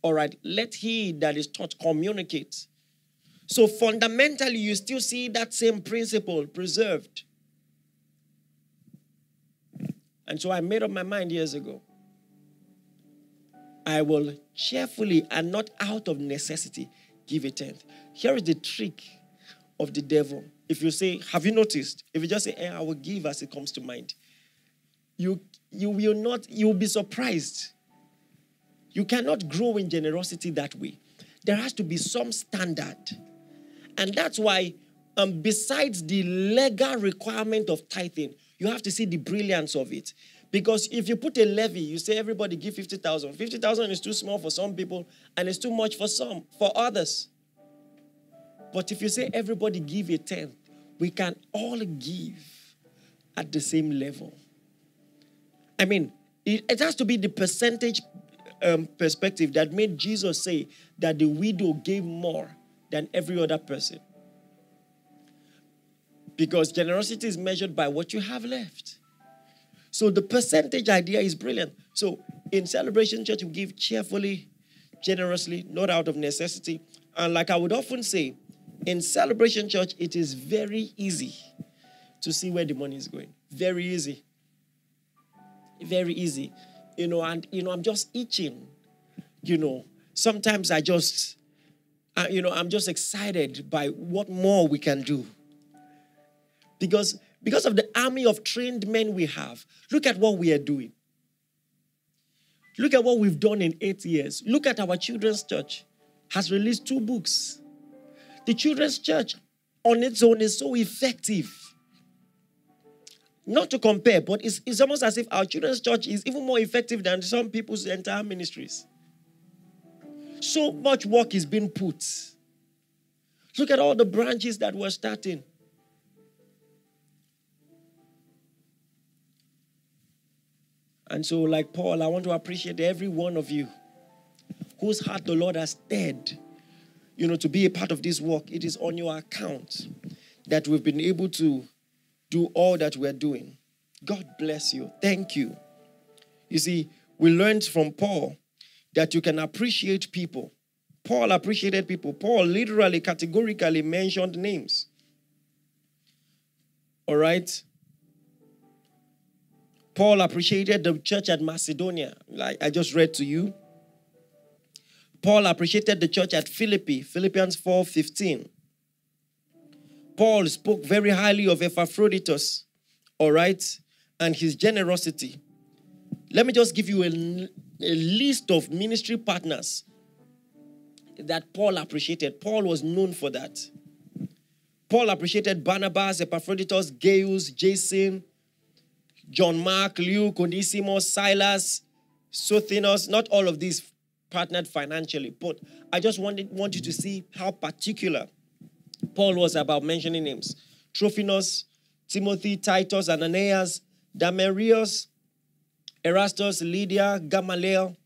all right, let he that is taught communicate. So fundamentally, you still see that same principle preserved. And so I made up my mind years ago. I will cheerfully and not out of necessity give a tenth. Here is the trick of the devil. If you say, Have you noticed? If you just say, eh, I will give as it comes to mind, you, you will not, you'll be surprised. You cannot grow in generosity that way. There has to be some standard. And that's why, um, besides the legal requirement of tithing, you have to see the brilliance of it. Because if you put a levy, you say everybody give 50,000. 50,000 is too small for some people and it's too much for some, for others. But if you say everybody give a tenth, we can all give at the same level. I mean, it, has to be the percentage um, perspective that made Jesus say that the widow gave more than every other person. Because generosity is measured by what you have left. So the percentage idea is brilliant. So in Celebration Church, we give cheerfully, generously, not out of necessity. And like I would often say, in Celebration Church, it is very easy to see where the money is going. Very easy. Very easy. You know, and, you know, I'm just itching. You know, sometimes I just, uh, you know, I'm just excited by what more we can do. Because because of the army of trained men we have, look at what we are doing. Look at what we've done in eight years. Look at our children's church has released two books. The children's church on its own is so effective. Not to compare, but it's, it's almost as if our children's church is even more effective than some people's entire ministries. So much work is being put. Look at all the branches that we're starting. And so, like Paul, I want to appreciate every one of you whose heart the Lord has stirred, you know, to be a part of this work. It is on your account that we've been able to do all that we're doing. God bless you. Thank you. You see, we learned from Paul that you can appreciate people. Paul appreciated people. Paul literally, categorically mentioned names. All right? Paul appreciated the church at Macedonia, like I just read to you. Paul appreciated the church at Philippi, Philippians 4 15. Paul spoke very highly of Epaphroditus, all right, and his generosity. Let me just give you a, a list of ministry partners that Paul appreciated. Paul was known for that. Paul appreciated Barnabas, Epaphroditus, Gaius, Jason, John Mark, Luke, Onesimus, Silas, Sosthenes, not all of these partnered financially, but I just wanted, want you to see how particular Paul was about mentioning names. Trophimus, Timothy, Titus, Ananias, Demetrius, Erastus, Lydia, Gamaliel,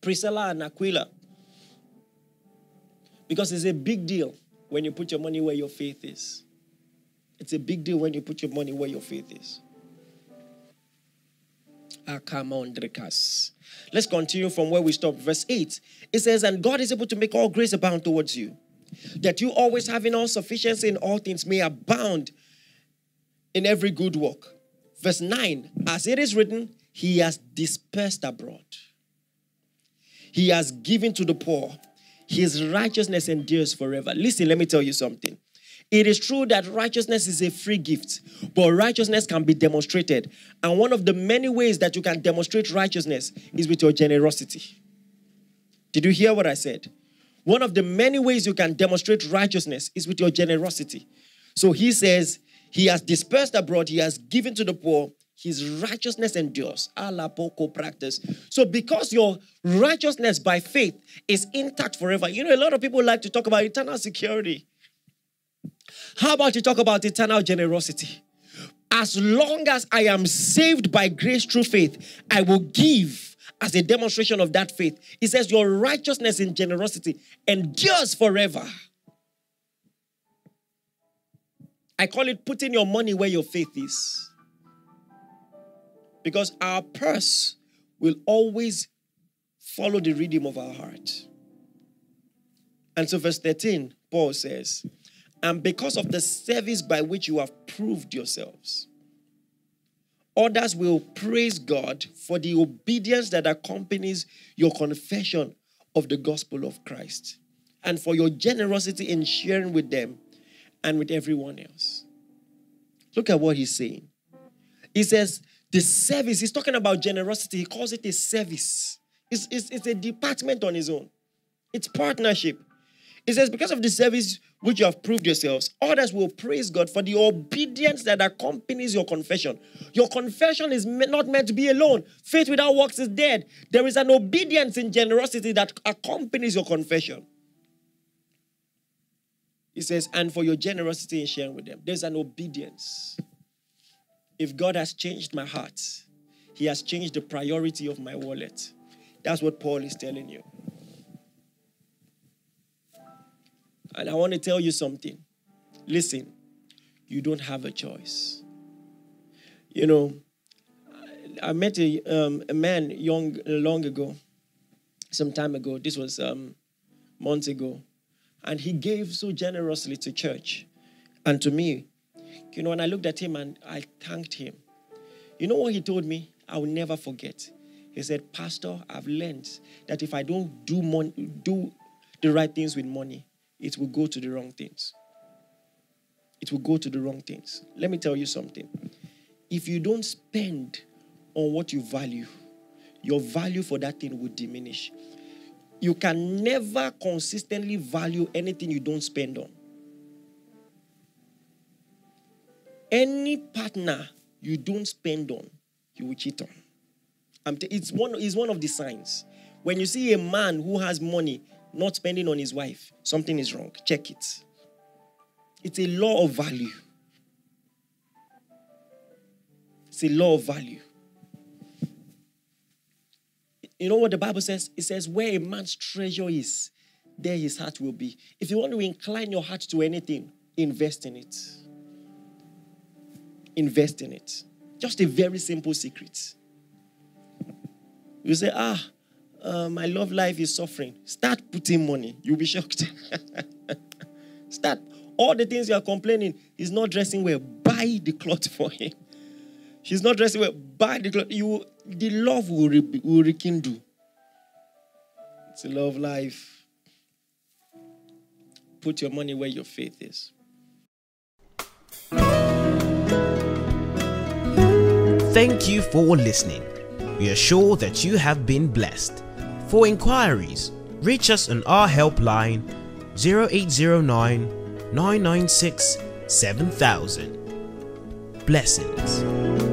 Priscilla, and Aquila. Because it's a big deal when you put your money where your faith is. It's a big deal when you put your money where your faith is. Let's continue from where we stopped. Verse 8. It says, And God is able to make all grace abound towards you, that you always having all sufficiency in all things may abound in every good work. Verse 9. As it is written, He has dispersed abroad, He has given to the poor. His righteousness endures forever. Listen, let me tell you something. It is true that righteousness is a free gift, but righteousness can be demonstrated. And one of the many ways that you can demonstrate righteousness is with your generosity. Did you hear what I said? One of the many ways you can demonstrate righteousness is with your generosity. So he says, He has dispersed abroad, He has given to the poor, His righteousness endures. Ala poco practice. So because your righteousness by faith is intact forever, you know, a lot of people like to talk about eternal security. How about you talk about eternal generosity? As long as I am saved by grace through faith, I will give as a demonstration of that faith. He says, Your righteousness and generosity endures forever. I call it putting your money where your faith is. Because our purse will always follow the rhythm of our heart. And so, verse 13, Paul says, and because of the service by which you have proved yourselves. Others will praise God for the obedience that accompanies your confession of the gospel of Christ and for your generosity in sharing with them and with everyone else. Look at what he's saying. He says, the service, he's talking about generosity, he calls it a service. It's, it's, it's a department on his own, it's partnership. He says, because of the service which you have proved yourselves, others will praise God for the obedience that accompanies your confession. Your confession is not meant to be alone. Faith without works is dead. There is an obedience in generosity that accompanies your confession. He says, and for your generosity in sharing with them, there's an obedience. If God has changed my heart, He has changed the priority of my wallet. That's what Paul is telling you. And I want to tell you something. Listen, you don't have a choice. You know, I met a, um, a man young long ago, some time ago. This was um, months ago, and he gave so generously to church and to me. You know, and I looked at him and I thanked him. You know what he told me? I will never forget. He said, "Pastor, I've learned that if I don't do mon- do the right things with money, it will go to the wrong things. It will go to the wrong things. Let me tell you something. If you don't spend on what you value, your value for that thing will diminish. You can never consistently value anything you don't spend on. Any partner you don't spend on, you will cheat on. T- it's, one, it's one of the signs. When you see a man who has money not spending on his wife, something is wrong. Check it. It's a law of value. It's a law of value. You know what the Bible says? It says, Where a man's treasure is, there his heart will be. If you want to incline your heart to anything, invest in it. Invest in it. Just a very simple secret. You say, Ah, uh, my love life is suffering. Start putting money. You'll be shocked. Start. All the things you are complaining, he's not dressing well. Buy the cloth for him. She's not dressing well. Buy the cloth. You, the love will, re, will rekindle. It's a love life. Put your money where your faith is.
Thank you for listening. We are sure that you have been blessed. For inquiries, reach us on our helpline 0809 996 7000. Blessings.